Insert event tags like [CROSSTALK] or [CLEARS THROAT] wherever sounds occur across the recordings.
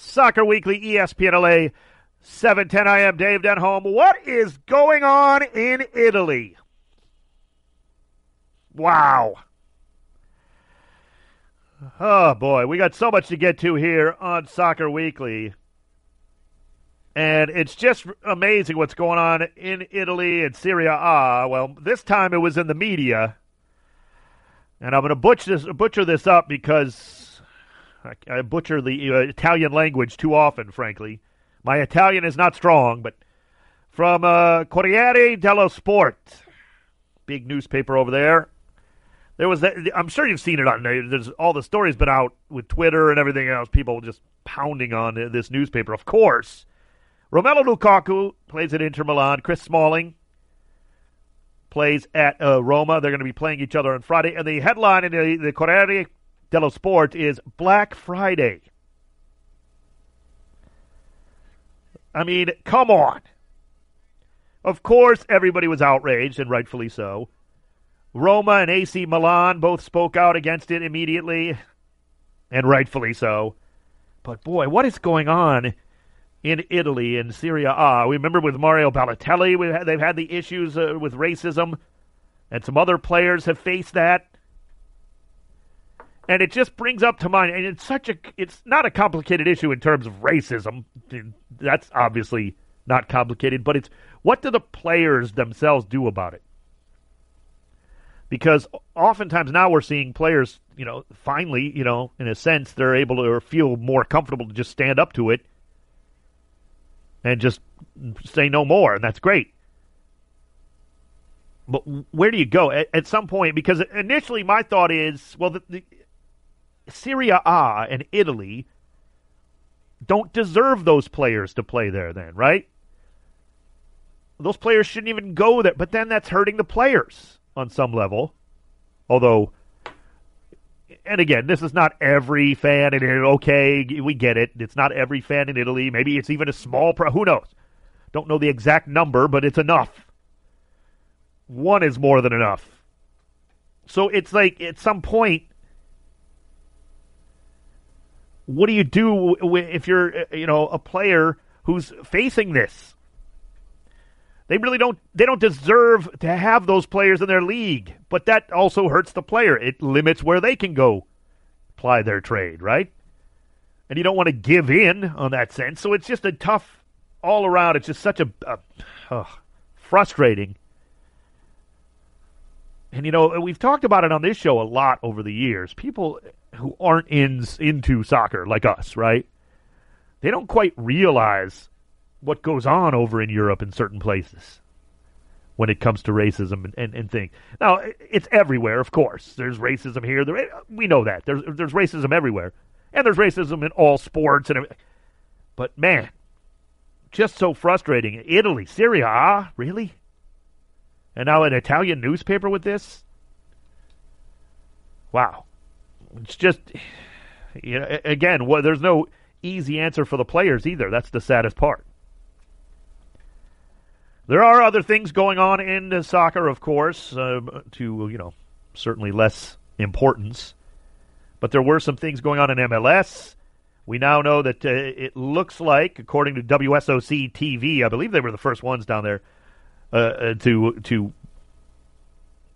Soccer Weekly, ESPN LA, 710. I am Dave Denholm. What is going on in Italy? Wow. Oh, boy. We got so much to get to here on Soccer Weekly. And it's just amazing what's going on in Italy and Serie A. Ah, Well, this time it was in the media. And I'm going to butcher this, butcher this up because I, butcher the uh, Italian language too often, frankly. My Italian is not strong, but from uh, Corriere dello Sport, big newspaper over there. There was that. I'm sure you've seen it on. There's all the stories been out with Twitter and everything else. People just pounding on this newspaper. Of course, Romelu Lukaku plays at Inter Milan. Chris Smalling plays at uh, Roma. They're going to be playing each other on Friday. And the headline in the, the Corriere dello Sport is Black Friday. I mean, come on. Of course, everybody was outraged, and rightfully so. Roma and AC Milan both spoke out against it immediately, and rightfully so. But boy, what is going on in Italy in Serie A. We remember with Mario Balotelli, had, they've had the issues uh, with racism, and some other players have faced that. And it just brings up to mind, and it's such a, it's not a complicated issue in terms of racism. That's obviously not complicated, but it's what do the players themselves do about it? Because oftentimes now we're seeing players, you know, finally, you know, in a sense, they're able to or feel more comfortable to just stand up to it and just say no more, and that's great. But where do you go at, at some point? Because initially my thought is, well, the, the Serie A and Italy don't deserve those players to play there. Then, right? Those players shouldn't even go there. But then that's hurting the players on some level. Although and again, this is not every fan in Italy. Okay, we get it. It's not every fan in Italy. Maybe it's even a small. Pro- who knows? Don't know the exact number, but it's enough. One is more than enough. So it's like at some point, what do you do if you're, uh, you know, a player who's facing this? They really don't they don't deserve to have those players in their league, but that also hurts the player. It limits where they can go ply their trade, right? And you don't want to give in on that sense. So it's just a tough all around. It's just such a, a oh, frustrating. And you know, we've talked about it on this show a lot over the years. People who aren't in, into soccer like us, right? They don't quite realize what goes on over in Europe in certain places when it comes to racism and, and, and things. Now, it's everywhere, of course. There's racism here. There, we know that. There's, there's racism everywhere. And there's racism in all sports and everything. But, man, just so frustrating. Italy, Serie A, ah, really? And now an Italian newspaper with this? Wow. It's just, you know, again, well, there's no easy answer for the players either. That's the saddest part. There are other things going on in soccer, of course, uh, to you know certainly less importance. But there were some things going on in MLS. We now know that uh, it looks like, according to WSOC TV, I believe they were the first ones down there uh, uh, to to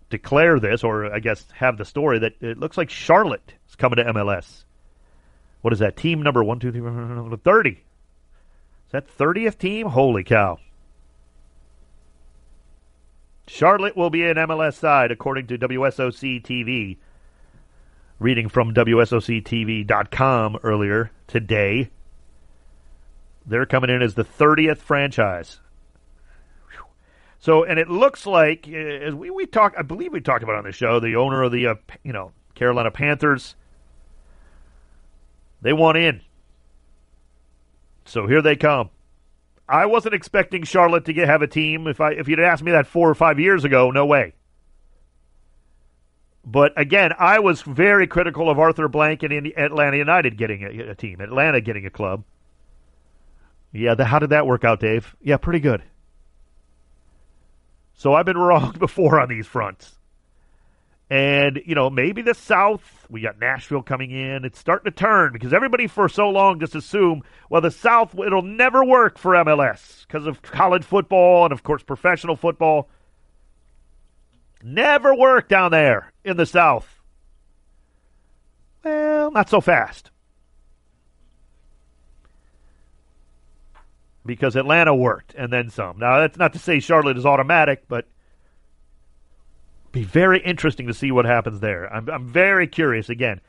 declare this, or I guess have the story that it looks like Charlotte is coming to MLS. What is that? Team number one, two, three, thirty. Is that thirtieth team? Holy cow! Charlotte will be an MLS side, according to WSOC TV. Reading from WSOCTV.com earlier today. They're coming in as the 30th franchise. So, and it looks like, uh, as we, we talk, I believe we talked about on the show, the owner of the, uh, you know, Carolina Panthers, they want in. So here they come. I wasn't expecting Charlotte to get, have a team. If I if you'd asked me that four or five years ago, no way. But again, I was very critical of Arthur Blank and Atlanta United getting a, a team, Atlanta getting a club. Yeah, the, how did that work out, Dave? Yeah, pretty good. So I've been wrong [LAUGHS] before on these fronts. And, you know, maybe the South. We got Nashville coming in. It's starting to turn because everybody for so long just assumed, well, the South, it'll never work for MLS because of college football and, of course, professional football. Never work down there in the South. Well, not so fast. Because Atlanta worked and then some. Now, that's not to say Charlotte is automatic, but be very interesting to see what happens there. I'm, I'm very curious. Again,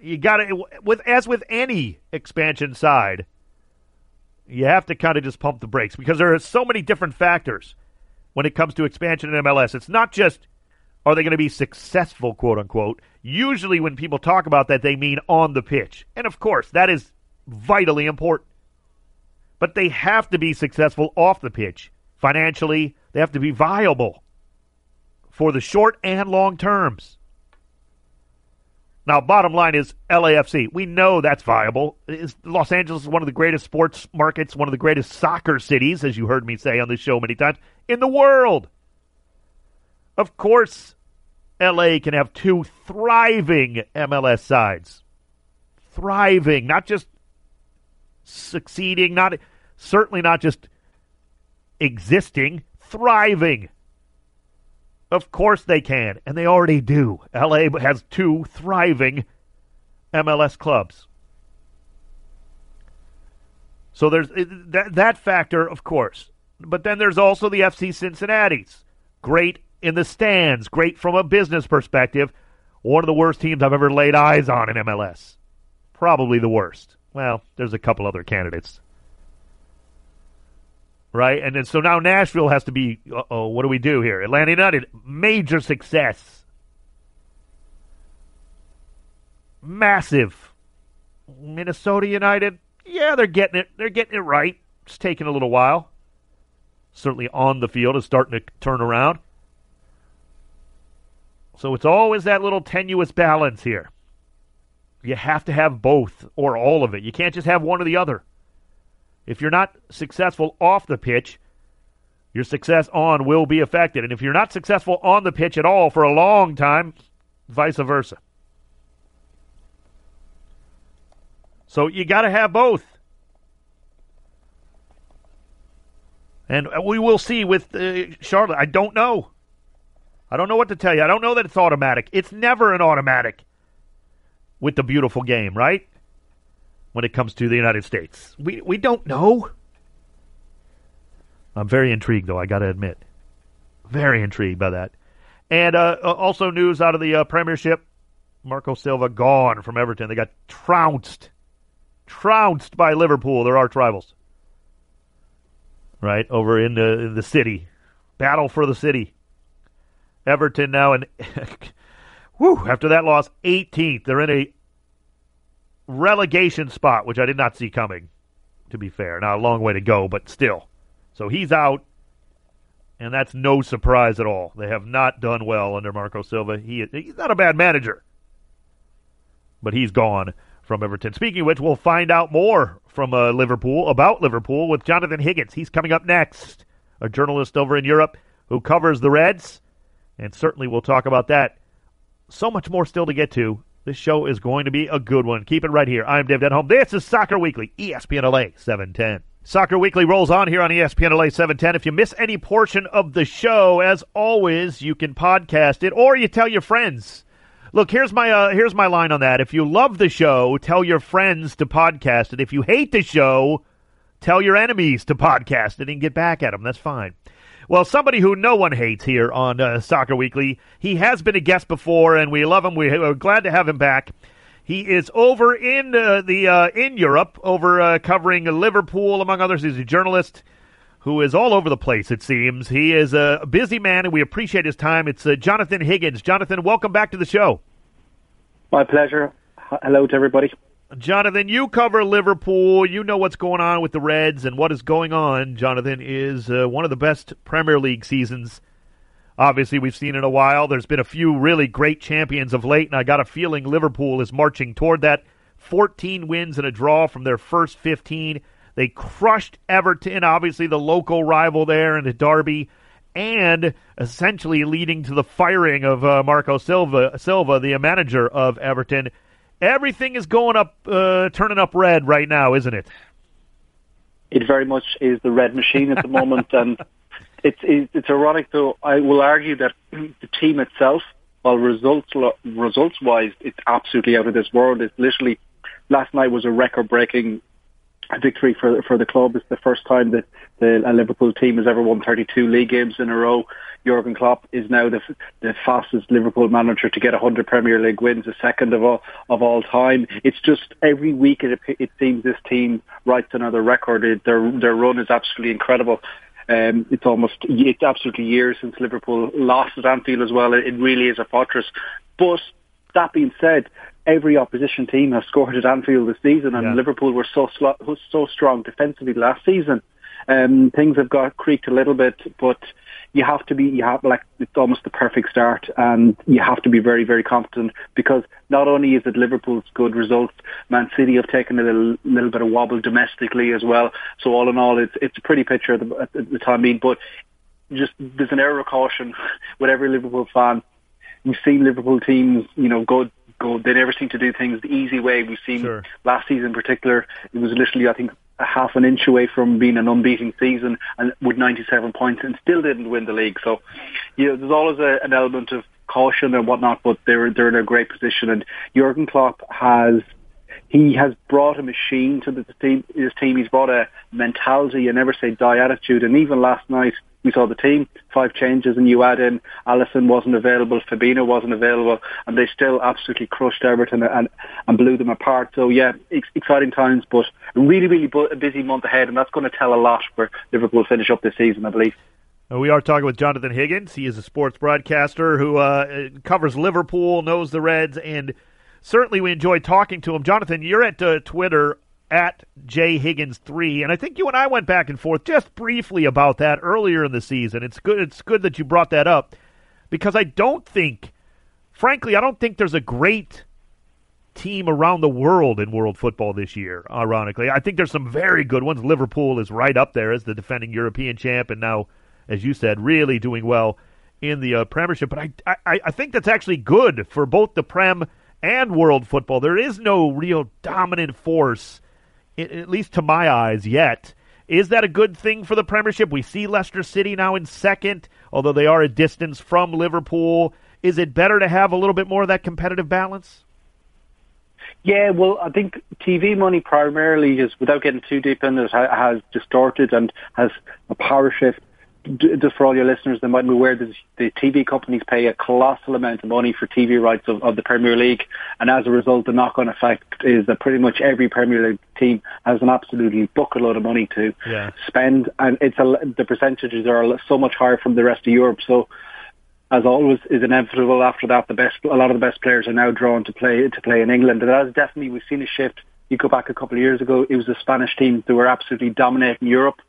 you got to with as with any expansion side, you have to kind of just pump the brakes because there are so many different factors when it comes to expansion in MLS. It's not just are they going to be successful, quote unquote. Usually, when people talk about that, they mean on the pitch, and of course, that is vitally important. But they have to be successful off the pitch financially. They have to be viable for the short and long terms. Now, bottom line is LAFC. We know that's viable. Los Angeles is one of the greatest sports markets, one of the greatest soccer cities, as you heard me say on this show many times, in the world. Of course, LA can have two thriving MLS sides. Thriving, not just succeeding, not certainly not just existing, thriving. Of course they can, and they already do. LA has two thriving MLS clubs. So there's that, that factor, of course. But then there's also the FC Cincinnati's. Great in the stands, great from a business perspective. One of the worst teams I've ever laid eyes on in MLS. Probably the worst. Well, there's a couple other candidates right? And then so now Nashville has to be. Oh, what do we do here? Atlanta United, major success, massive. Minnesota United, yeah, they're getting it. They're getting it right. It's taking a little while. Certainly on the field is starting to turn around. So it's always that little tenuous balance here. You have to have both or all of it. You can't just have one or the other. If you're not successful off the pitch, your success on will be affected. And if you're not successful on the pitch at all for a long time, vice versa. So you got to have both. And we will see with uh, Charlotte. I don't know. I don't know what to tell you. I don't know that it's automatic. It's never an automatic with the beautiful game, right? When it comes to the United States? We we don't know. I'm very intrigued, though. I got to admit, very intrigued by that. And uh, uh, also news out of the uh, Premiership: Marco Silva gone from Everton. They got trounced, trounced by Liverpool. Their arch rivals, right over in the in the city. Battle for the city. Everton now and [LAUGHS] whew, after that loss, 18th. They're in a relegation spot, which I did not see coming, to be fair. Not a long way to go, but still. So he's out, and that's no surprise at all. They have not done well under Marco Silva. He He's not a bad manager, but he's gone from Everton. Speaking which, we'll find out more from uh, Liverpool about Liverpool with Jonathan Higgins. He's coming up next, a journalist over in Europe who covers the Reds, and certainly we'll talk about that. So much more still to get to this show is going to be a good one. Keep it right here. I'm Dave Denholm. This is Soccer Weekly, ESPN LA 710. Soccer Weekly rolls on here on ESPN LA 710. If you miss any portion of the show, as always, you can podcast it or you tell your friends. Look, here's my uh, here's my line on that. If you love the show, tell your friends to podcast it. If you hate the show, tell your enemies to podcast it and get back at them. That's fine. Well, somebody who no one hates here on uh, Soccer Weekly. He has been a guest before, and we love him. We're glad to have him back. He is over in uh, the uh, in Europe, over uh, covering Liverpool, among others. He's a journalist who is all over the place. It seems he is a busy man, and we appreciate his time. It's uh, Jonathan Higgins. Jonathan, welcome back to the show. My pleasure. Hello to everybody. Jonathan, you cover Liverpool. You know what's going on with the Reds, and what is going on, Jonathan, is uh, one of the best Premier League seasons. Obviously, we've seen in a while. There's been a few really great champions of late, and I got a feeling Liverpool is marching toward that. 14 wins and a draw from their first 15. They crushed Everton, obviously the local rival there in the derby, and essentially leading to the firing of uh, Marco Silva, Silva, the manager of Everton. Everything is going up, uh, turning up red right now, isn't it? It very much is the red machine at the moment, [LAUGHS] and it's it's ironic though. I will argue that [CLEARS THROAT] the team itself, while results results wise, it's absolutely out of this world. It's literally last night was a record breaking victory for for the club. It's the first time that the a Liverpool team has ever won 32 league games in a row. Jurgen Klopp is now the the fastest Liverpool manager to get 100 Premier League wins, the second of all of all time. It's just every week it it seems this team writes another record. It, their their run is absolutely incredible. Um, it's almost it's absolutely years since Liverpool lost at Anfield as well. It, it really is a fortress. But that being said, every opposition team has scored at Anfield this season, and yeah. Liverpool were so so strong defensively last season. Um, things have got creaked a little bit, but you have to be you have like it's almost the perfect start, and you have to be very very confident because not only is it Liverpool's good results, Man City have taken a little little bit of wobble domestically as well. So all in all, it's it's a pretty picture at the, at the time being, but just there's an error of caution [LAUGHS] with every Liverpool fan. We've seen Liverpool teams, you know, go go. They never seem to do things the easy way. We've seen sure. last season in particular. It was literally, I think, a half an inch away from being an unbeaten season, and with 97 points, and still didn't win the league. So, you know, there's always a, an element of caution and whatnot, but they're they're in a great position. And Jurgen Klopp has he has brought a machine to the team. His team. He's brought a mentality, a never say die attitude. And even last night, we saw the team, five changes, and you add in Alisson wasn't available, Fabinho wasn't available, and they still absolutely crushed Everton and, and blew them apart. So yeah, ex- exciting times, but a really, really bu- busy month ahead, and that's going to tell a lot for Liverpool finish up this season, I believe. Uh, we are talking with Jonathan Higgins. He is a sports broadcaster who uh, covers Liverpool, knows the Reds, and certainly we enjoy talking to him. Jonathan, you're at uh, Twitter at Jay Higgins three, and I think you and I went back and forth just briefly about that earlier in the season. It's good. It's good that you brought that up because I don't think, frankly, I don't think there's a great team around the world in world football this year. Ironically, I think there's some very good ones. Liverpool is right up there as the defending European champ, and now, as you said, really doing well in the uh, Premiership. But I, I, I think that's actually good for both the Prem and world football. There is no real dominant force at least to my eyes, yet. Is that a good thing for the Premiership? We see Leicester City now in second, although they are a distance from Liverpool. Is it better to have a little bit more of that competitive balance? Yeah, well, I think TV money primarily is, without getting too deep in it, has distorted and has a power shift just for all your listeners that might be aware that the TV companies pay a colossal amount of money for TV rights of, of the Premier League, and as a result, the knock-on effect is that pretty much every Premier League team has an absolutely bucket load of money to yeah. spend, and it's a, the percentages are so much higher from the rest of Europe. So, as always, is inevitable. After that, the best, a lot of the best players are now drawn to play to play in England, and that is definitely we've seen a shift. You go back a couple of years ago, it was the Spanish team that were absolutely dominating Europe.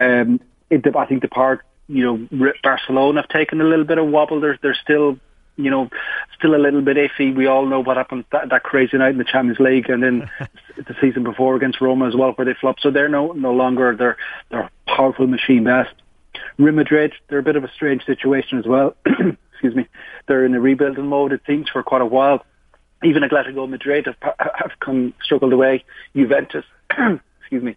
Um, it, I think the part, you know, Barcelona have taken a little bit of wobble. They're, they're still, you know, still a little bit iffy. We all know what happened that, that crazy night in the Champions League, and then [LAUGHS] the season before against Roma as well, where they flopped. So they're no no longer they're they're powerful machine best. Real Madrid, they're a bit of a strange situation as well. [CLEARS THROAT] Excuse me. They're in a rebuilding mode. It seems for quite a while. Even Atletico Madrid have, have come struggled away. Juventus, [CLEARS THROAT] excuse me,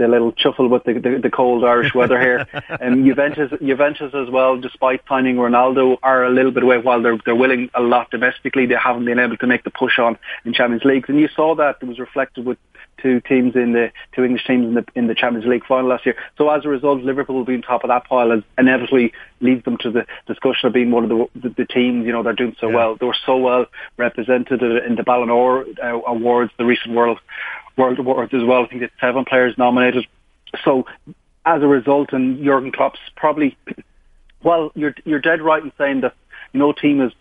the little chuffle with the, the, the cold Irish weather here. And [LAUGHS] um, Juventus, Juventus as well, despite signing Ronaldo, are a little bit away while they're they're willing a lot domestically. They haven't been able to make the push on in Champions Leagues, and you saw that it was reflected with two teams in the two English teams in the in the Champions League final last year. So as a result, Liverpool being top of that pile has inevitably leads them to the discussion of being one of the the, the teams you know they're doing so yeah. well. They were so well represented in the Ballon d'Or uh, awards, the recent World World Awards as well. I think it's seven players nominated. So as a result, and Jurgen Klopp's probably, well, you're you're dead right in saying that no team is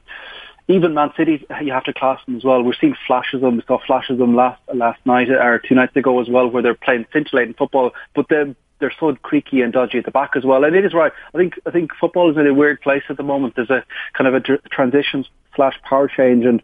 even Man City, you have to class them as well. We're seeing flashes of them. We saw flashes of them last last night or two nights ago as well, where they're playing scintillating football. But then they're so creaky and dodgy at the back as well. And it is right. I think I think football is in a weird place at the moment. There's a kind of a transition slash power change, and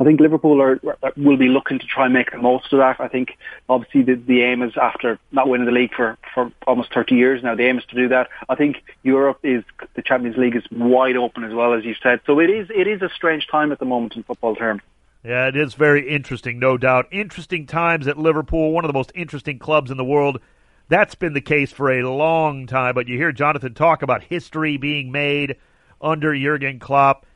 I think Liverpool are will be looking to try and make the most of that. I think obviously the, the aim is after not winning the league for for almost 30 years now. The aim is to do that. I think Europe is the Champions League is wide open as well as you said. So it is it is a strange time at the moment in football terms. Yeah, it is very interesting, no doubt. Interesting times at Liverpool, one of the most interesting clubs in the world. That's been the case for a long time. But you hear Jonathan talk about history being made under Jurgen Klopp.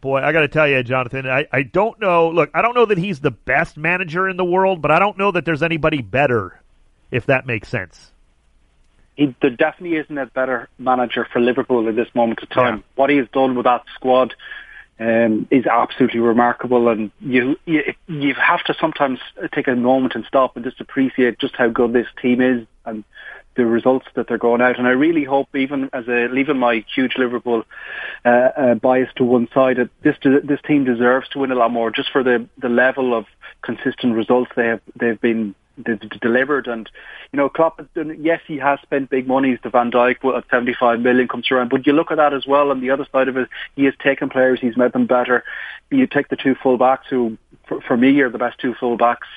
Boy, I got to tell you, Jonathan, I, I don't know. Look, I don't know that he's the best manager in the world, but I don't know that there's anybody better, if that makes sense. He, there definitely isn't a better manager for Liverpool at this moment of time. Yeah. What he has done with that squad um, is absolutely remarkable, and you, you you have to sometimes take a moment and stop and just appreciate just how good this team is and the results that they're going out. And I really hope, even as a leaving my huge Liverpool uh, uh, bias to one side, that this this team deserves to win a lot more, just for the the level of consistent results they have they've been they've delivered. And you know, Klopp, has done. yes, he has spent big monies. The Van Dijk at 75 million comes around, but you look at that as well. On the other side of it, he has taken players, he's made them better. You take the two full backs who, for, for me, are the best two full backs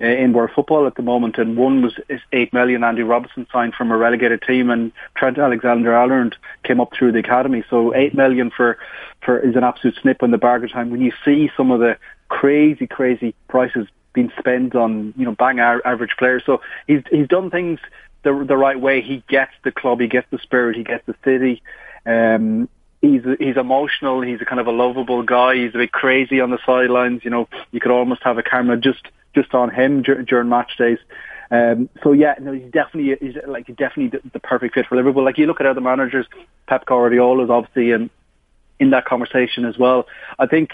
uh, in world football at the moment, and one was eight million. Andy Robertson signed from a relegated team, and Trent Alexander-Arnold came up through the academy. So eight million for for is an absolute snip on the bargain time. When you see some of the crazy, crazy prices being spent on you know bang average players, so he's he's done things the the right way. He gets the club, he gets the spirit, he gets the city. Um, he's he's emotional. He's a kind of a lovable guy. He's a bit crazy on the sidelines. You know, you could almost have a camera just just on him during match days. Um, so yeah, no, he's definitely he's like definitely the, the, perfect fit for Liverpool. Like you look at other managers, Pep Guardiola is obviously in in that conversation as well. I think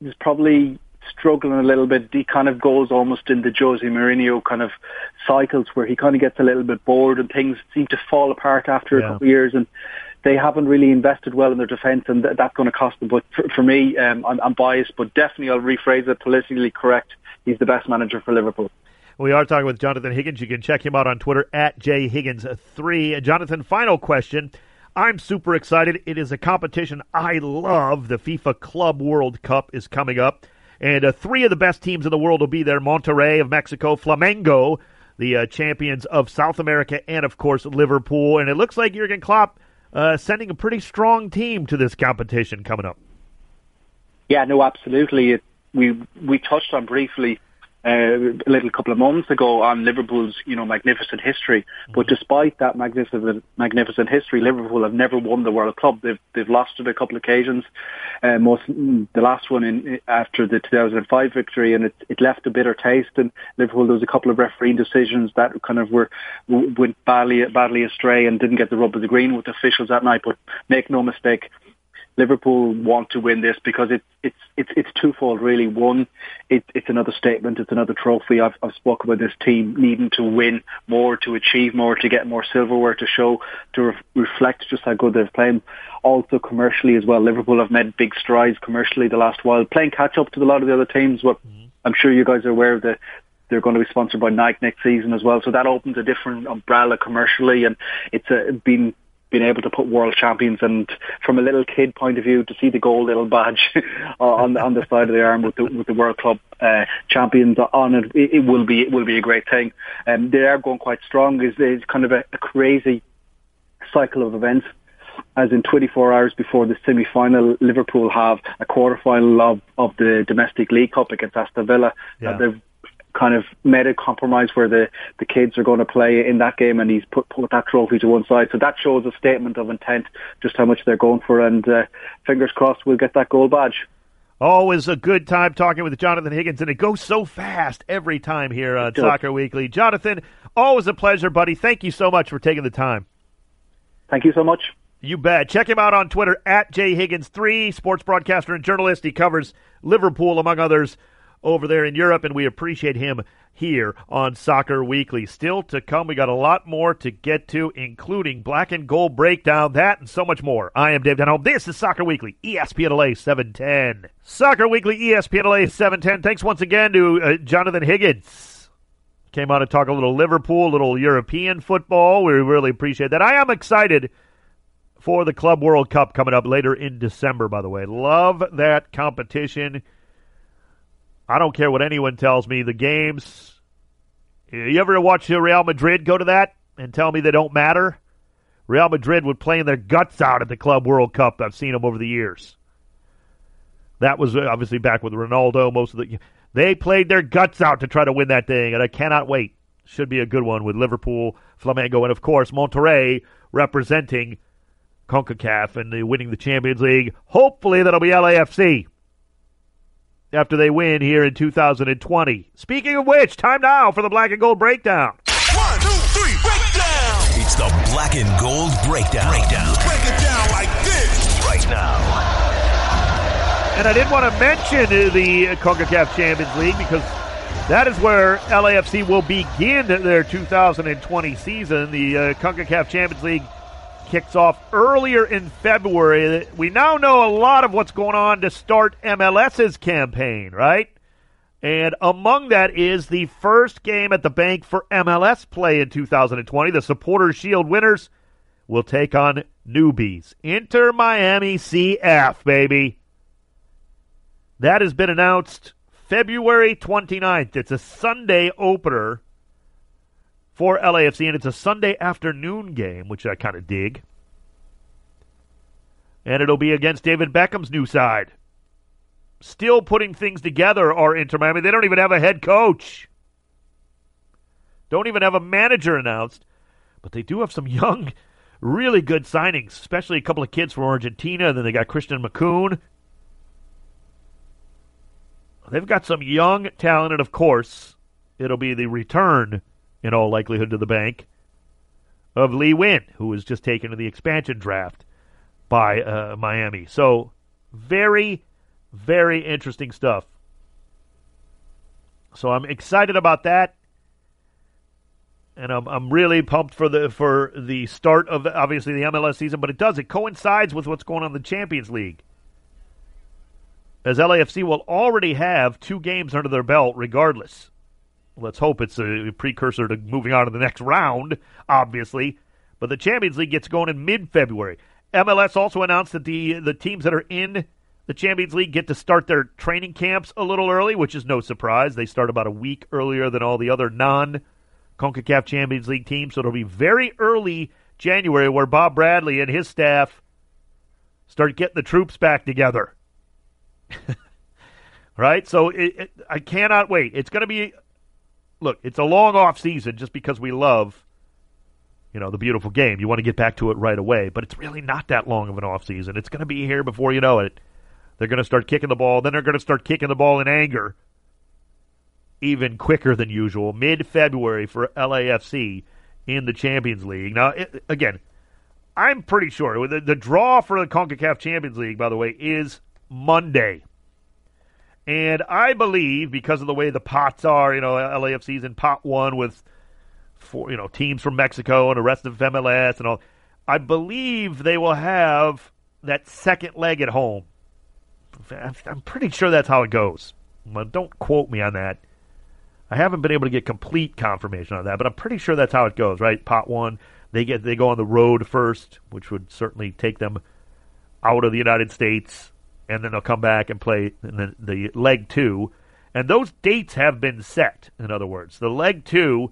there's probably struggling a little bit. He kind of goes almost in the Jose Mourinho kind of cycles where he kind of gets a little bit bored and things seem to fall apart after yeah. a couple of years and they haven't really invested well in their defence, and th- that's going to cost them. But for, for me, um, I'm, I'm biased, but definitely I'll rephrase it politically correct he's the best manager for Liverpool. We are talking with Jonathan Higgins. You can check him out on Twitter at jhiggins3. Jonathan, final question. I'm super excited. It is a competition I love. The FIFA Club World Cup is coming up. And uh, three of the best teams in the world will be there Monterrey of Mexico, Flamengo, the uh, champions of South America, and of course, Liverpool. And it looks like Jurgen Klopp uh, sending a pretty strong team to this competition coming up. Yeah, no, absolutely. It, we we touched on briefly a little couple of months ago on Liverpool's you know magnificent history. But mm-hmm. despite that magnificent magnificent history, Liverpool have never won the World Cup. They've they've lost it a couple of occasions. Uh, most the last one in after the 2005 victory, and it it left a bitter taste. And Liverpool there was a couple of refereeing decisions that kind of were went badly badly astray and didn't get the rub of the green with officials that night. But make no mistake, Liverpool want to win this because it's it's it's it's twofold really. One, it, it's another statement, it's another trophy. I've I've spoken about this team needing to win more, to achieve more, to get more silverware, to show, to re- reflect just how good they've played. Also commercially as well, Liverpool have made big strides commercially the last while, playing catch up to a lot of the other teams. But mm-hmm. I'm sure you guys are aware of the they're going to be sponsored by Nike next season as well. So that opens a different umbrella commercially, and it's a, been being able to put world champions and from a little kid point of view to see the gold little badge [LAUGHS] on on the side of the arm with the with the World Club uh, champions on it, it, it will be it will be a great thing. And um, they are going quite strong. Is is kind of a, a crazy cycle of events as in 24 hours before the semi-final, Liverpool have a quarter-final of, of the domestic league cup against Aston Villa. Yeah. they've kind of made a compromise where the, the kids are going to play in that game and he's put, put that trophy to one side. So that shows a statement of intent, just how much they're going for. And uh, fingers crossed we'll get that gold badge. Always a good time talking with Jonathan Higgins, and it goes so fast every time here on Soccer Weekly. Jonathan, always a pleasure, buddy. Thank you so much for taking the time. Thank you so much. You bet. Check him out on Twitter at jhiggins3, sports broadcaster and journalist. He covers Liverpool, among others, over there in Europe, and we appreciate him here on Soccer Weekly. Still to come, we got a lot more to get to, including black and gold breakdown, that and so much more. I am Dave Denholm. This is Soccer Weekly, ESPN LA 710. Soccer Weekly, ESPN LA 710. Thanks once again to uh, Jonathan Higgins. Came on to talk a little Liverpool, a little European football. We really appreciate that. I am excited for the Club World Cup coming up later in December, by the way. Love that competition. I don't care what anyone tells me. The games. You ever watch Real Madrid go to that? and tell me they don't matter, Real Madrid would playing their guts out at the Club World Cup. I've seen them over the years. That was uh, obviously back with Ronaldo. Most of the they played their guts out to try to win that thing, and I cannot wait. Should be a good one with Liverpool, Flamengo, and of course Monterrey representing CONCACAF and the winning the Champions League. Hopefully that'll be LAFC after they win here in 2020. Speaking of which, time now for the Black and Gold Breakdown. One, two, three, breakdown. It's the Black and Gold Breakdown. Breakdown. Break it down like this. Right now. And I did want to mention the CONCACAF Champions League because that is where LAFC will begin their 2020 season. The uh, CONCACAF Champions League kicks off earlier in February. We now know a lot of what's going on to start MLS's campaign, right? And among that is the first game at the bank for MLS play in 2020. The Supporters Shield winners will take on newbies. Inter Miami CF, baby. That has been announced February 29th. It's a Sunday opener for LAFC, and it's a Sunday afternoon game, which I kind of dig. And it'll be against David Beckham's new side. Still putting things together are Inter Miami. They don't even have a head coach. Don't even have a manager announced. But they do have some young, really good signings, especially a couple of kids from Argentina. And then they got Christian Makoun They've got some young talent, and of course, it'll be the return, in all likelihood, to the bank of Lee Nguyen, who was just taken to the expansion draft by uh, Miami. So, very, very interesting stuff. So I'm excited about that, and I'm I'm really pumped for the for the start of obviously the MLS season. But it does it coincides with what's going on in the Champions League as LAFC will already have two games under their belt regardless. Let's hope it's a precursor to moving on to the next round, obviously. But the Champions League gets going in mid February. MLS also announced that the the teams that are in the Champions League get to start their training camps a little early, which is no surprise. They start about a week earlier than all the other non CONCACAF Champions League teams, so it'll be very early January where Bob Bradley and his staff start getting the troops back together. [LAUGHS] right? So it, it, I cannot wait. It's going to be look. It's a long off season just because we love, you know, the beautiful game. You want to get back to it right away, but it's really not that long of an off season. It's going to be here before you know it. They're going to start kicking the ball. Then they're going to start kicking the ball in anger, even quicker than usual. Mid February for LAFC in the Champions League. Now, it, again, I'm pretty sure the, the draw for the CONCACAF Champions League, by the way, is Monday. And I believe because of the way the pots are, you know, LAFC's in pot one with four, you know, teams from Mexico and the rest of MLS and all. I believe they will have that second leg at home. I'm pretty sure that's how it goes. Well, don't quote me on that. I haven't been able to get complete confirmation on that, but I'm pretty sure that's how it goes, right? Pot one, they get they go on the road first, which would certainly take them out of the United States and then they'll come back and play the, the leg two. And those dates have been set, in other words. The leg two,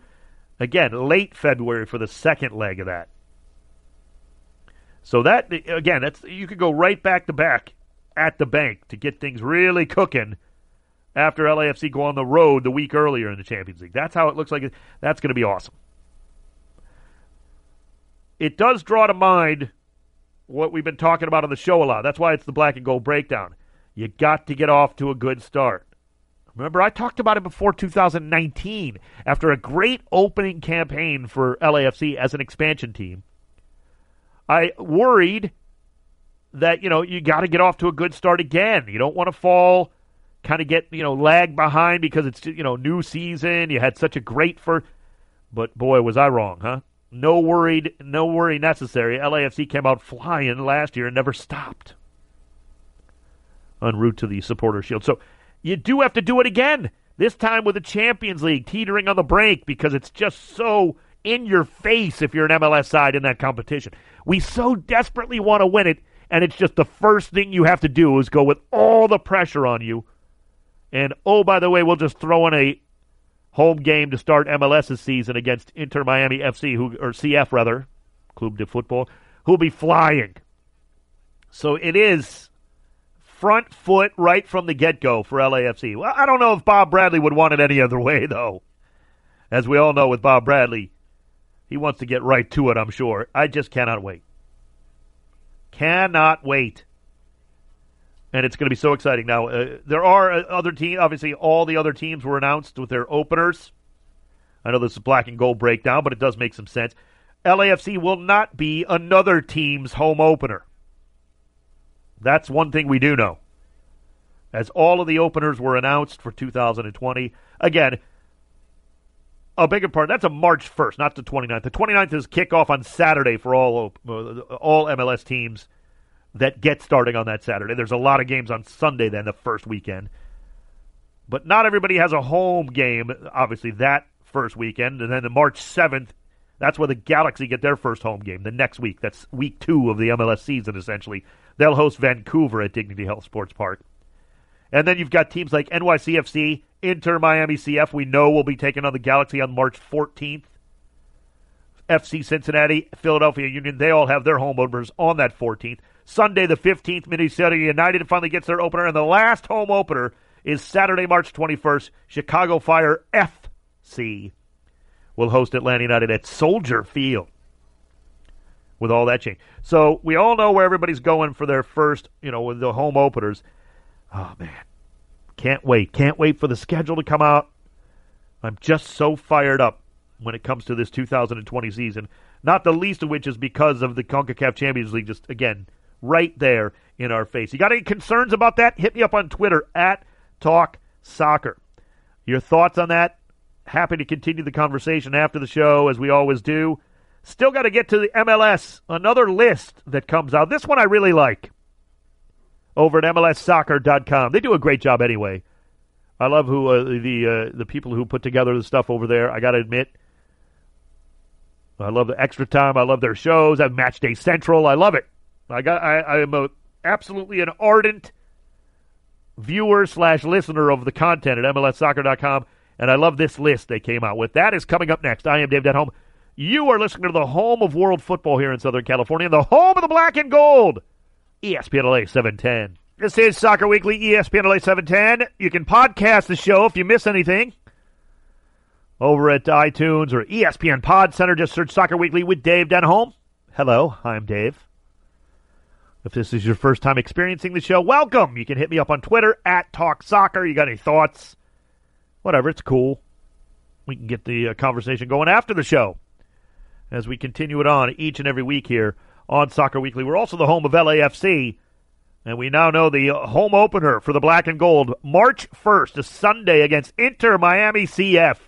again, late February for the second leg of that. So that, again, that's you could go right back to back at the bank to get things really cooking after LAFC go on the road the week earlier in the Champions League. That's how it looks like. That's going to be awesome. It does draw to mind what we've been talking about on the show a lot. That's why it's the black and gold breakdown. You got to get off to a good start. Remember, I talked about it before 2019 after a great opening campaign for LAFC as an expansion team. I worried that, you know, you got to get off to a good start again. You don't want to fall, kind of get, you know, lag behind because it's, you know, new season. You had such a great first. But boy, was I wrong, huh? No worried, no worry necessary. LAFC came out flying last year and never stopped en route to the supporter shield. So you do have to do it again. This time with the Champions League teetering on the brink because it's just so in your face if you're an MLS side in that competition. We so desperately want to win it, and it's just the first thing you have to do is go with all the pressure on you. And oh, by the way, we'll just throw in a home game to start MLS's season against Inter Miami FC, who or CF rather, Club de Football, who'll be flying. So it is front foot right from the get go for LAFC. Well, I don't know if Bob Bradley would want it any other way, though. As we all know with Bob Bradley, he wants to get right to it, I'm sure. I just cannot wait. Cannot wait. And it's going to be so exciting. Now, uh, there are uh, other teams. Obviously, all the other teams were announced with their openers. I know this is black and gold breakdown, but it does make some sense. LAFC will not be another team's home opener. That's one thing we do know. As all of the openers were announced for 2020, again, a bigger part. That's a March 1st, not the 29th. The 29th is kickoff on Saturday for all uh, all MLS teams that get starting on that Saturday. There's a lot of games on Sunday then, the first weekend. But not everybody has a home game, obviously, that first weekend. And then the March 7th, that's where the Galaxy get their first home game, the next week. That's week two of the MLS season, essentially. They'll host Vancouver at Dignity Health Sports Park. And then you've got teams like NYCFC, Inter Miami CF, we know will be taking on the Galaxy on March 14th. FC Cincinnati, Philadelphia Union, they all have their home openers on that 14th. Sunday the 15th, Minnesota United finally gets their opener, and the last home opener is Saturday, March 21st. Chicago Fire FC will host Atlanta United at Soldier Field with all that change. So we all know where everybody's going for their first, you know, with the home openers. Oh man, can't wait! Can't wait for the schedule to come out. I'm just so fired up when it comes to this 2020 season. Not the least of which is because of the CONCACAF Champions League. Just again, right there in our face. You got any concerns about that? Hit me up on Twitter at Talk Soccer. Your thoughts on that? Happy to continue the conversation after the show, as we always do. Still got to get to the MLS, another list that comes out. This one I really like over at MLSsoccer.com. They do a great job anyway. I love who uh, the uh, the people who put together the stuff over there. I got to admit, I love the extra time. I love their shows. I have Match Day Central. I love it. I got. I, I am a, absolutely an ardent viewer slash listener of the content at MLSsoccer.com, and I love this list they came out with. That is coming up next. I am Dave Denholm. You are listening to the home of world football here in Southern California, the home of the black and gold, ESPN LA 710. This is Soccer Weekly, ESPN LA 710. You can podcast the show if you miss anything over at iTunes or ESPN Pod Center. Just search Soccer Weekly with Dave Denholm. Hello, I'm Dave. If this is your first time experiencing the show, welcome. You can hit me up on Twitter at Talk Soccer. You got any thoughts? Whatever, it's cool. We can get the uh, conversation going after the show as we continue it on each and every week here on Soccer Weekly. We're also the home of LAFC, and we now know the home opener for the Black and Gold, March 1st, a Sunday against Inter Miami CF.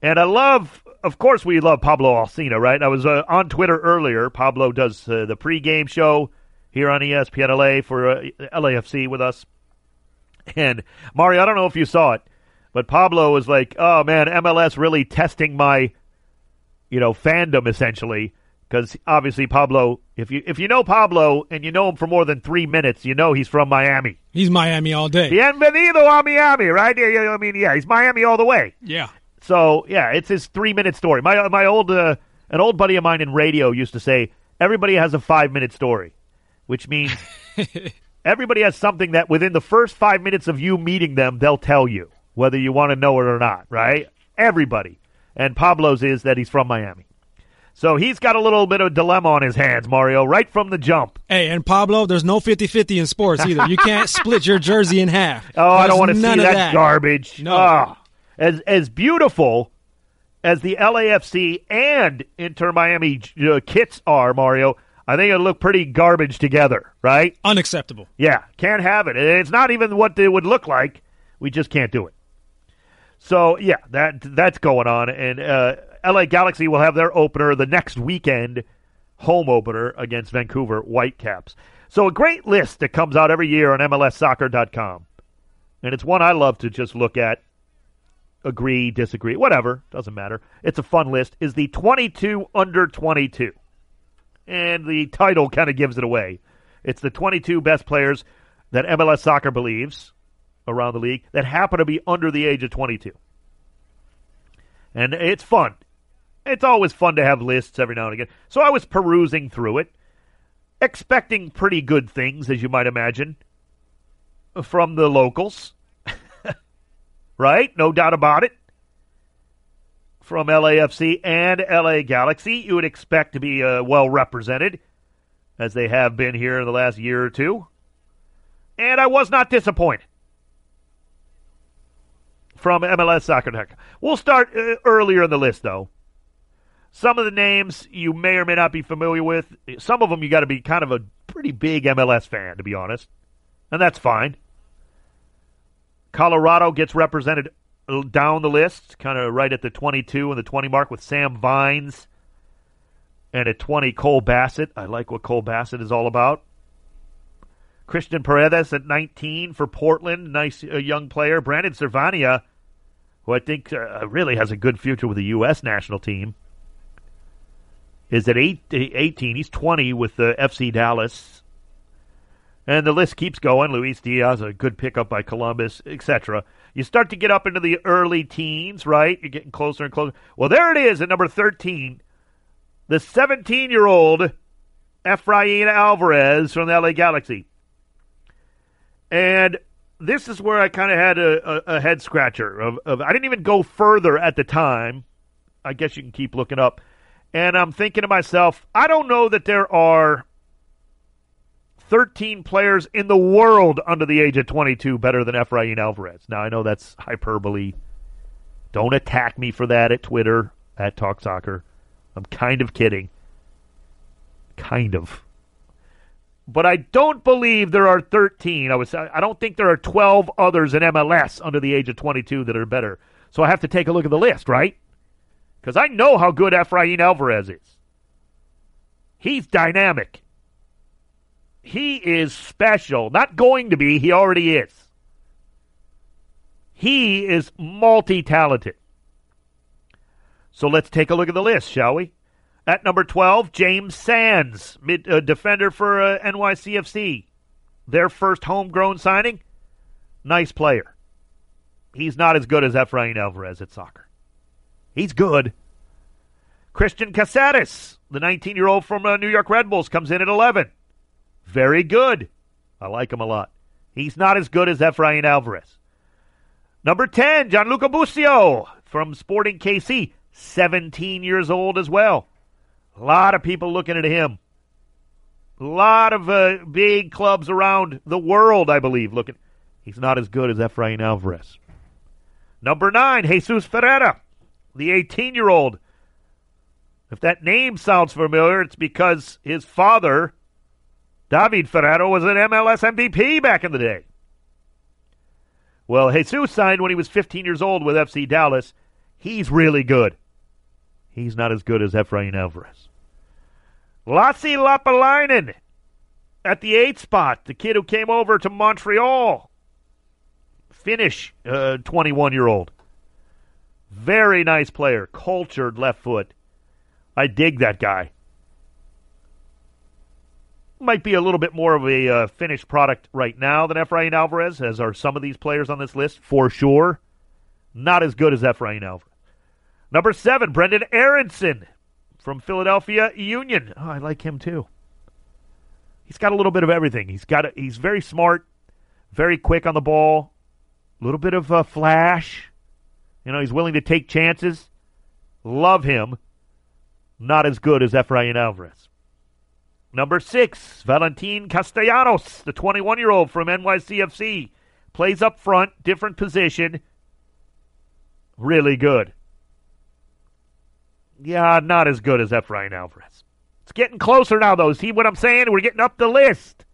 And I love of course, we love Pablo Alsina, right? I was uh, on Twitter earlier. Pablo does uh, the pregame show here on ESPN LA for uh, LAFC with us. And Mario, I don't know if you saw it, but Pablo was like, "Oh man, MLS really testing my, you know, fandom essentially." Because obviously Pablo, if you if you know Pablo and you know him for more than three minutes, you know he's from Miami. He's Miami all day. Bienvenido a Miami, right? I mean, yeah, he's Miami all the way. Yeah. So yeah, it's his three minute story. My my old uh, an old buddy of mine in radio used to say everybody has a five minute story, which means [LAUGHS] everybody has something that within the first five minutes of you meeting them, they'll tell you whether you want to know it or not. Right? Everybody. And Pablo's is that he's from Miami. So he's got a little bit of a dilemma on his hands, Mario, right from the jump. Hey, and Pablo, there's no 50-50 in sports either. You can't [LAUGHS] split your jersey in half. Oh, I don't want to see that, that garbage. No. Oh. As as beautiful as the LAFC and Inter Miami uh, kits are, Mario, I think it look pretty garbage together, right? Unacceptable. Yeah, can't have it. It's not even what it would look like. We just can't do it. So yeah, that that's going on, and uh, LA Galaxy will have their opener the next weekend, home opener against Vancouver Whitecaps. So a great list that comes out every year on MLSsoccer.com, and it's one I love to just look at, agree, disagree, whatever, doesn't matter. It's a fun list. Is the 22 under 22, and the title kind of gives it away. It's the 22 best players that MLS Soccer believes around the league that happen to be under the age of 22. And it's fun. It's always fun to have lists every now and again. So I was perusing through it, expecting pretty good things, as you might imagine, from the locals. Right? No doubt about it. From LAFC and LA Galaxy, you would expect to be uh, well represented, as they have been here in the last year or two. And I was not disappointed from MLS Soccer. We'll start uh, earlier in the list, though. Some of the names you may or may not be familiar with. Some of them you got to be kind of a pretty big MLS fan, to be honest, and that's fine. Colorado gets represented down the list, kind of right at the 22 and the 20 mark with Sam Vines, and at 20 Cole Bassett. I like what Cole Bassett is all about. Christian Paredes at 19 for Portland, nice uh, young player. Brandon Servania, who I think uh, really has a good future with the U.S. national team, is at eight, 18. He's 20 with the FC Dallas. And the list keeps going. Luis Diaz, a good pickup by Columbus, etc. You start to get up into the early teens, right? You're getting closer and closer. Well, there it is at number 13. The 17 year old Efrain Alvarez from the LA Galaxy. And this is where I kind of had a, a, a head scratcher. Of, of, I didn't even go further at the time. I guess you can keep looking up. And I'm thinking to myself, I don't know that there are 13 players in the world under the age of 22 better than Efrain Alvarez. Now, I know that's hyperbole. Don't attack me for that at Twitter, at Talk Soccer. I'm kind of kidding. Kind of but I don't believe there are 13. I was I don't think there are 12 others in MLS under the age of 22 that are better. So I have to take a look at the list, right? Because I know how good Efrain Alvarez is. He's dynamic. He is special. Not going to be, he already is. He is multi talented. So let's take a look at the list, shall we? At number 12, James Sands, mid, uh, defender for uh, NYCFC. Their first homegrown signing. Nice player. He's not as good as Efrain Alvarez at soccer. He's good. Christian Casseres, the 19 year old from uh, New York Red Bulls, comes in at 11. Very good. I like him a lot. He's not as good as Efrain Alvarez. Number 10, Gianluca Busio from Sporting KC, 17 years old as well. A lot of people looking at him. A lot of uh, big clubs around the world, I believe, looking. He's not as good as Efrain Alvarez. Number nine, Jesus Ferreira, the 18 year old. If that name sounds familiar, it's because his father, David Ferreira, was an MLS MVP back in the day. Well, Jesus signed when he was 15 years old with FC Dallas. He's really good. He's not as good as Efrain Alvarez. Lassi Lappalainen at the eight spot, the kid who came over to Montreal. Finnish, 21 uh, year old. Very nice player, cultured left foot. I dig that guy. Might be a little bit more of a uh, finished product right now than Efrain Alvarez, as are some of these players on this list, for sure. Not as good as Efrain Alvarez. Number seven, Brendan Aaronson from Philadelphia Union. Oh, I like him too. He's got a little bit of everything. He's got a, he's very smart, very quick on the ball, a little bit of a flash. You know, he's willing to take chances. Love him. Not as good as Efrain Alvarez. Number six, Valentin Castellanos, the 21 year old from NYCFC. Plays up front, different position. Really good. Yeah, not as good as Efrain Alvarez. It's getting closer now, though. See what I'm saying? We're getting up the list.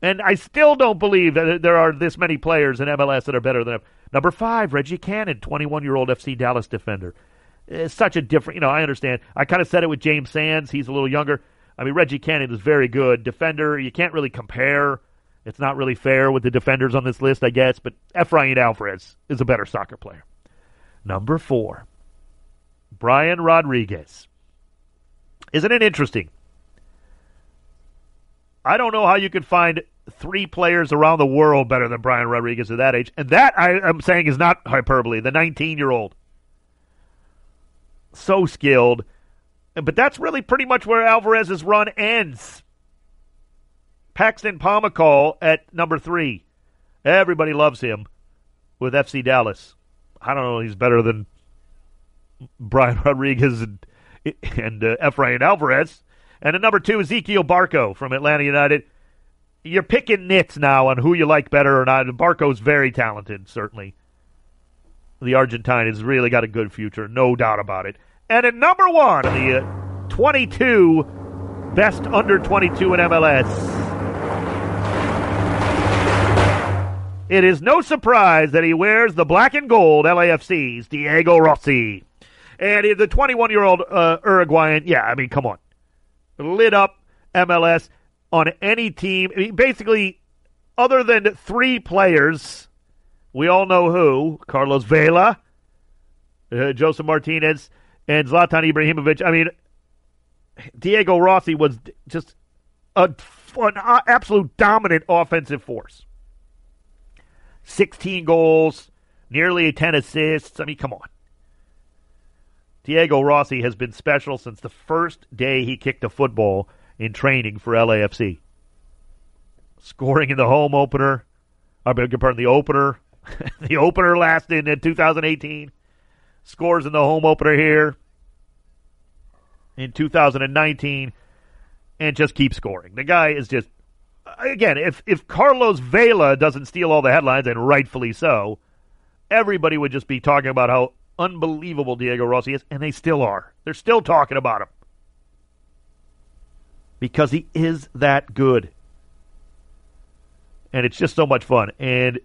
And I still don't believe that there are this many players in MLS that are better than him. Number five, Reggie Cannon, 21 year old FC Dallas defender. It's such a different, you know, I understand. I kind of said it with James Sands. He's a little younger. I mean, Reggie Cannon is very good. Defender, you can't really compare. It's not really fair with the defenders on this list, I guess, but Efrain Alvarez is a better soccer player. Number four, Brian Rodriguez. Isn't it interesting? I don't know how you could find three players around the world better than Brian Rodriguez at that age. And that, I am saying, is not hyperbole. The 19 year old. so skilled. But that's really pretty much where Alvarez's run ends. Paxton Pomykal at number three. Everybody loves him with FC Dallas. I don't know. He's better than Brian [LAUGHS] Rodriguez and, and uh, Efrain Alvarez. And at number two, Ezequiel Barco from Atlanta United. You're picking nits now on who you like better or not. Barco's very talented, certainly. The Argentine has really got a good future, no doubt about it. And at number one, of the uh, 22 best under 22 in MLS. It is no surprise that he wears the black and gold LAFC's Diego Rossi. And the 21 year old uh, Uruguayan, yeah, I mean, come on. Lit up MLS on any team. I mean, basically, other than three players, we all know who Carlos Vela, uh, Josef Martinez, and Zlatan Ibrahimovic. I mean, Diego Rossi was just a, an absolute dominant offensive force. 16 goals, nearly 10 assists. I mean, come on. Diego Rossi has been special since the first day he kicked a football in training for LAFC. Scoring in the home opener, I beg your pardon, the opener, [LAUGHS] the opener last in 2018. Scores in the home opener here in 2019, and just keep scoring. The guy is just again, if if Carlos Vela doesn't steal all the headlines, and rightfully so, everybody would just be talking about how unbelievable Diego Rossi is, and they still are. They're still talking about him because he is that good, and it's just so much fun. And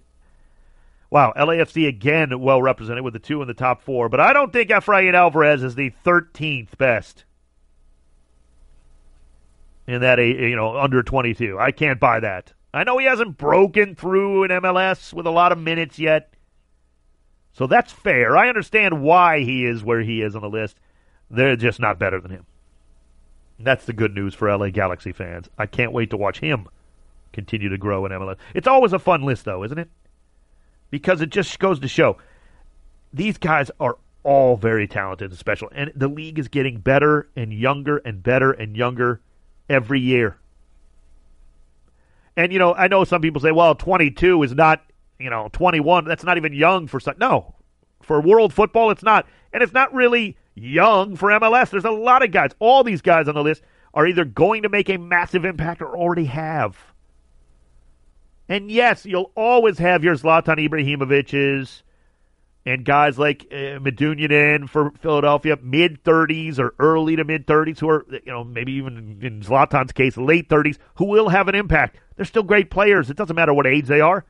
wow, LAFC again well represented with the two in the top four, but I don't think Efrain Alvarez is the 13th best in that you know under 22. I can't buy that. I know he hasn't broken through in MLS with a lot of minutes yet. So that's fair. I understand why he is where he is on the list. They're just not better than him. That's the good news for LA Galaxy fans. I can't wait to watch him continue to grow in MLS. It's always a fun list, though, isn't it? Because it just goes to show these guys are all very talented and special. And the league is getting better and younger and better and younger every year. And you know, I know some people say, "Well, 22 is not, you know, 21. That's not even young for some." No, for world football, it's not, and it's not really young for MLS. There's a lot of guys. All these guys on the list are either going to make a massive impact or already have. And yes, you'll always have your Zlatan Ibrahimovic's, and guys like uh, for Philadelphia, mid 30s or early to mid 30s, who are, you know, maybe even in Zlatan's case, late 30s, who will have an impact. They're still great players. It doesn't matter what age they are.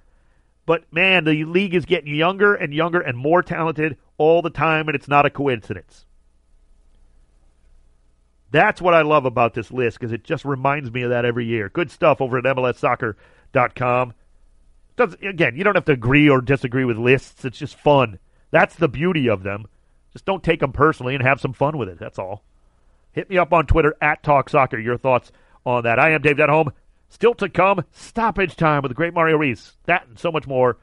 But man, the league is getting younger and younger and more talented all the time, and it's not a coincidence. That's what I love about this list because it just reminds me of that every year. Good stuff over at Does, again, you don't have to agree or disagree with lists. It's just fun. That's the beauty of them. Just don't take them personally and have some fun with it. That's all. Hit me up on Twitter at Talk Soccer. Your thoughts on that. I am Dave Denholm. Still to come, stoppage time with the great Mario Reese. That and so much more.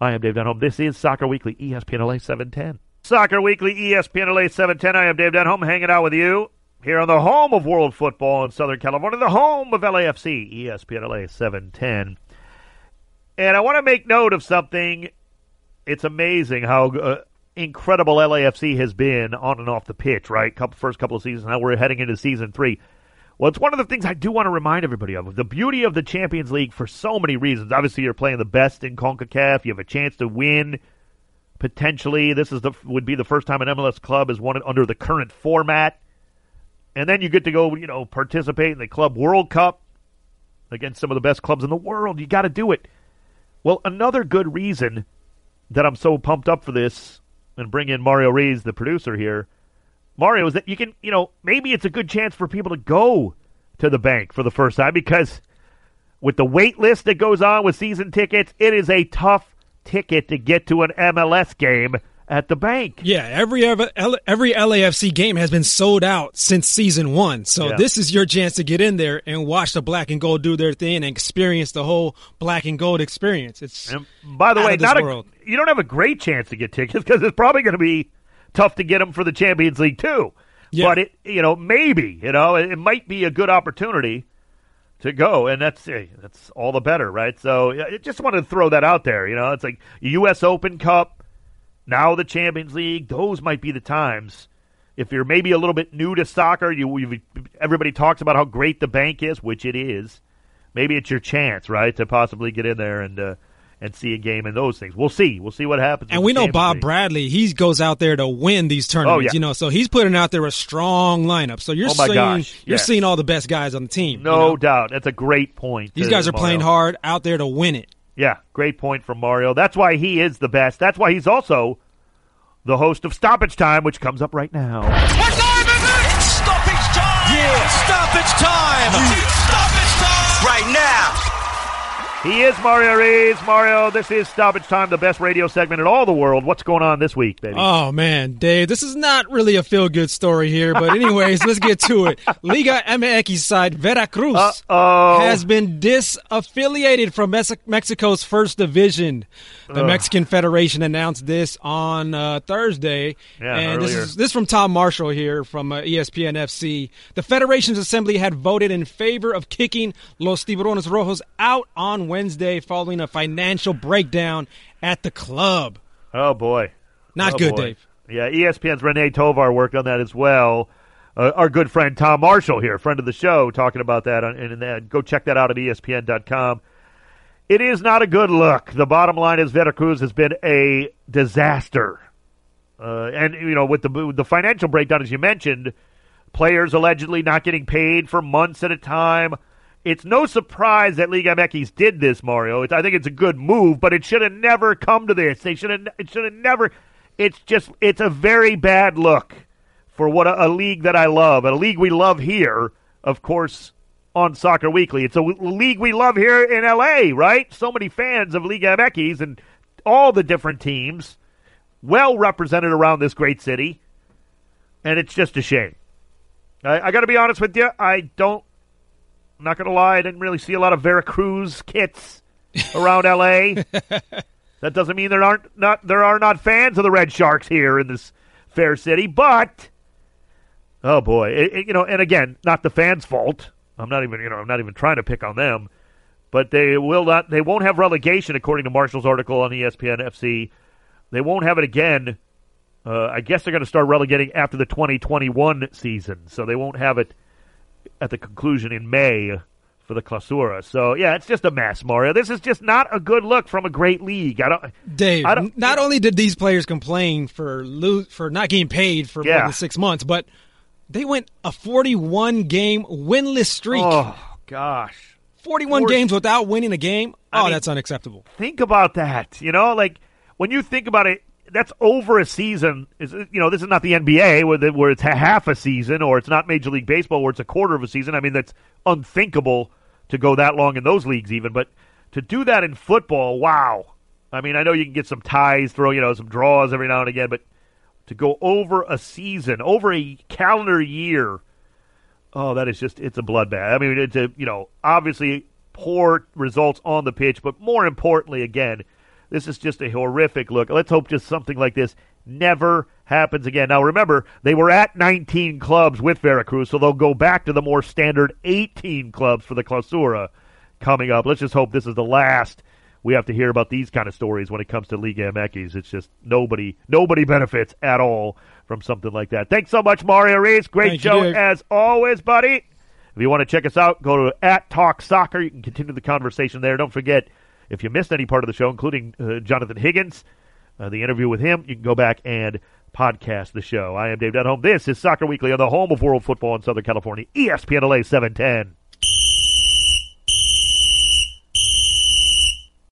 I am Dave Denholm. This is Soccer Weekly, ESPN LA 710. Soccer Weekly, ESPN LA 710. I am Dave Denholm, hanging out with you here on the home of world football in Southern California, the home of LAFC, ESPN LA 710. And I want to make note of something. It's amazing how uh, incredible LAFC has been on and off the pitch, right? Couple, first couple of seasons. Now we're heading into season three. Well, it's one of the things I do want to remind everybody of. The beauty of the Champions League for so many reasons. Obviously, you're playing the best in CONCACAF. You have a chance to win potentially. This is the would be the first time an MLS club has won it under the current format. And then you get to go, you know, participate in the Club World Cup against some of the best clubs in the world. You got to do it. Well, another good reason that I'm so pumped up for this and bring in Mario Reis, the producer here, Mario, is that you can, you know, maybe it's a good chance for people to go to the bank for the first time because with the wait list that goes on with season tickets, it is a tough ticket to get to an MLS game at the bank. Yeah, every every every LAFC game has been sold out since season one. So Yeah. this is your chance to get in there and watch the black and gold do their thing and experience the whole black and gold experience. It's And by the way, not a, you don't have a great chance to get tickets [LAUGHS] because it's probably going to be tough to get them for the Champions League too. Yeah. But it, you know, maybe you know, it, it might be a good opportunity to go, and that's hey, that's all the better, right? So yeah, I just wanted to throw that out there. You know, it's like U.S. Open Cup, now the Champions League. Those might be the times. If you're maybe a little bit new to soccer, you you've, everybody talks about how great the bank is, which it is. Maybe it's your chance, right, to possibly get in there and uh, and see a game and those things. We'll see. We'll see what happens. And we know Bob League. Bradley. He goes out there to win these tournaments. Oh, yeah. You know, so he's putting out there a strong lineup. So you're Oh, seeing gosh, you're yes. seeing all the best guys on the team. you No know? doubt. That's a great point. These uh, guys are playing hard out there to win it. Yeah, great point from Mario. That's why he is the best. That's why he's also the host of Stoppage Time, which comes up right now. What time is it? It's stoppage time. Yeah, stoppage time. It's stoppage time. Right now. He is Mario Reeves. Mario, this is Stoppage Time, the best radio segment in all the world. What's going on this week, baby? Oh man, Dave, this is not really a feel good story here, but anyways, let's get to it. [LAUGHS] Liga MX side Veracruz Uh-oh. has been disaffiliated from Mexico's first division. The Mexican Federation announced this on uh, Thursday, Yeah, and this is this from Tom Marshall here from uh, ESPN FC. The Federation's assembly had voted in favor of kicking Los Tiburones Rojos out on Wednesday following a financial breakdown at the club. Oh, boy. Not Oh, good, boy. Dave. Yeah, ESPN's Renee Tovar worked on that as well. Uh, our good friend Tom Marshall here, friend of the show, talking about that. On, and, and go check that out at ESPN.com. It is not a good look. The bottom line is Veracruz has been a disaster. Uh, and, you know, with the, with the financial breakdown, as you mentioned, players allegedly not getting paid for months at a time. It's no surprise that Liga MX did this, Mario. I think it's a good move, but it should have never come to this. They should have. It should have never. It's just. It's a very bad look for what a, a league that I love, a league we love here, of course, on Soccer Weekly. It's a league we love here in LA, right? So many fans of Liga MX and all the different teams, well represented around this great city, and it's just a shame. I, I got to be honest with you. I don't. I'm not going to lie. I didn't really see a lot of Veracruz kits around [LAUGHS] LA. that doesn't mean there aren't not there are not fans of the Red Sharks here in this fair city, but oh boy, it, it- you know. And again, not the fans' fault. I'm not even you know I'm not even trying to pick on them, but they will not. They won't have relegation according to Marshall's article on ESPN FC. They won't have it again. Uh, I guess they're going to start relegating after the 2021 season, so they won't have it at the conclusion in May for the Clausura. So yeah, it's just a mess, Mario. This is just not a good look from a great league. I don't. Dave, I don't- not only did these players complain for lo- for not getting paid for more than six months, but they went a 41 game winless streak. Oh gosh, 41 Forty- games without winning a game. I Oh, mean- that's unacceptable. think about that. You know, like when you think about it, that's over a season. Is you know, this is not the NBA where the, where it's a half a season, or it's not Major League Baseball where it's a quarter of a season. I mean, that's unthinkable to go that long in those leagues, even. But to do that in football, wow. I mean, I know you can get some ties, throw you know some draws every now and again, but to go over a season, over a calendar year, oh, that is just it's a bloodbath. I mean, it's a you know obviously poor results on the pitch, but more importantly, again, this is just a horrific look. Let's hope just something like this never happens again. Now, remember, they were at 19 clubs with Veracruz, so they'll go back to the more standard 18 clubs for the Clausura coming up. Let's just hope this is the last we have to hear about these kind of stories when it comes to Liga MX. It's just nobody, nobody benefits at all from something like that. Thanks so much, Mario Reese. Great Thank show Dave. as always, buddy. If you want to check us out, go to at Talk Soccer. You can continue the conversation there. Don't forget, if you missed any part of the show, including uh, Jonathan Higgins, uh, the interview with him, you can go back and podcast the show. I am Dave Denholm. This is Soccer Weekly on the home of world football in Southern California, ESPN LA 710.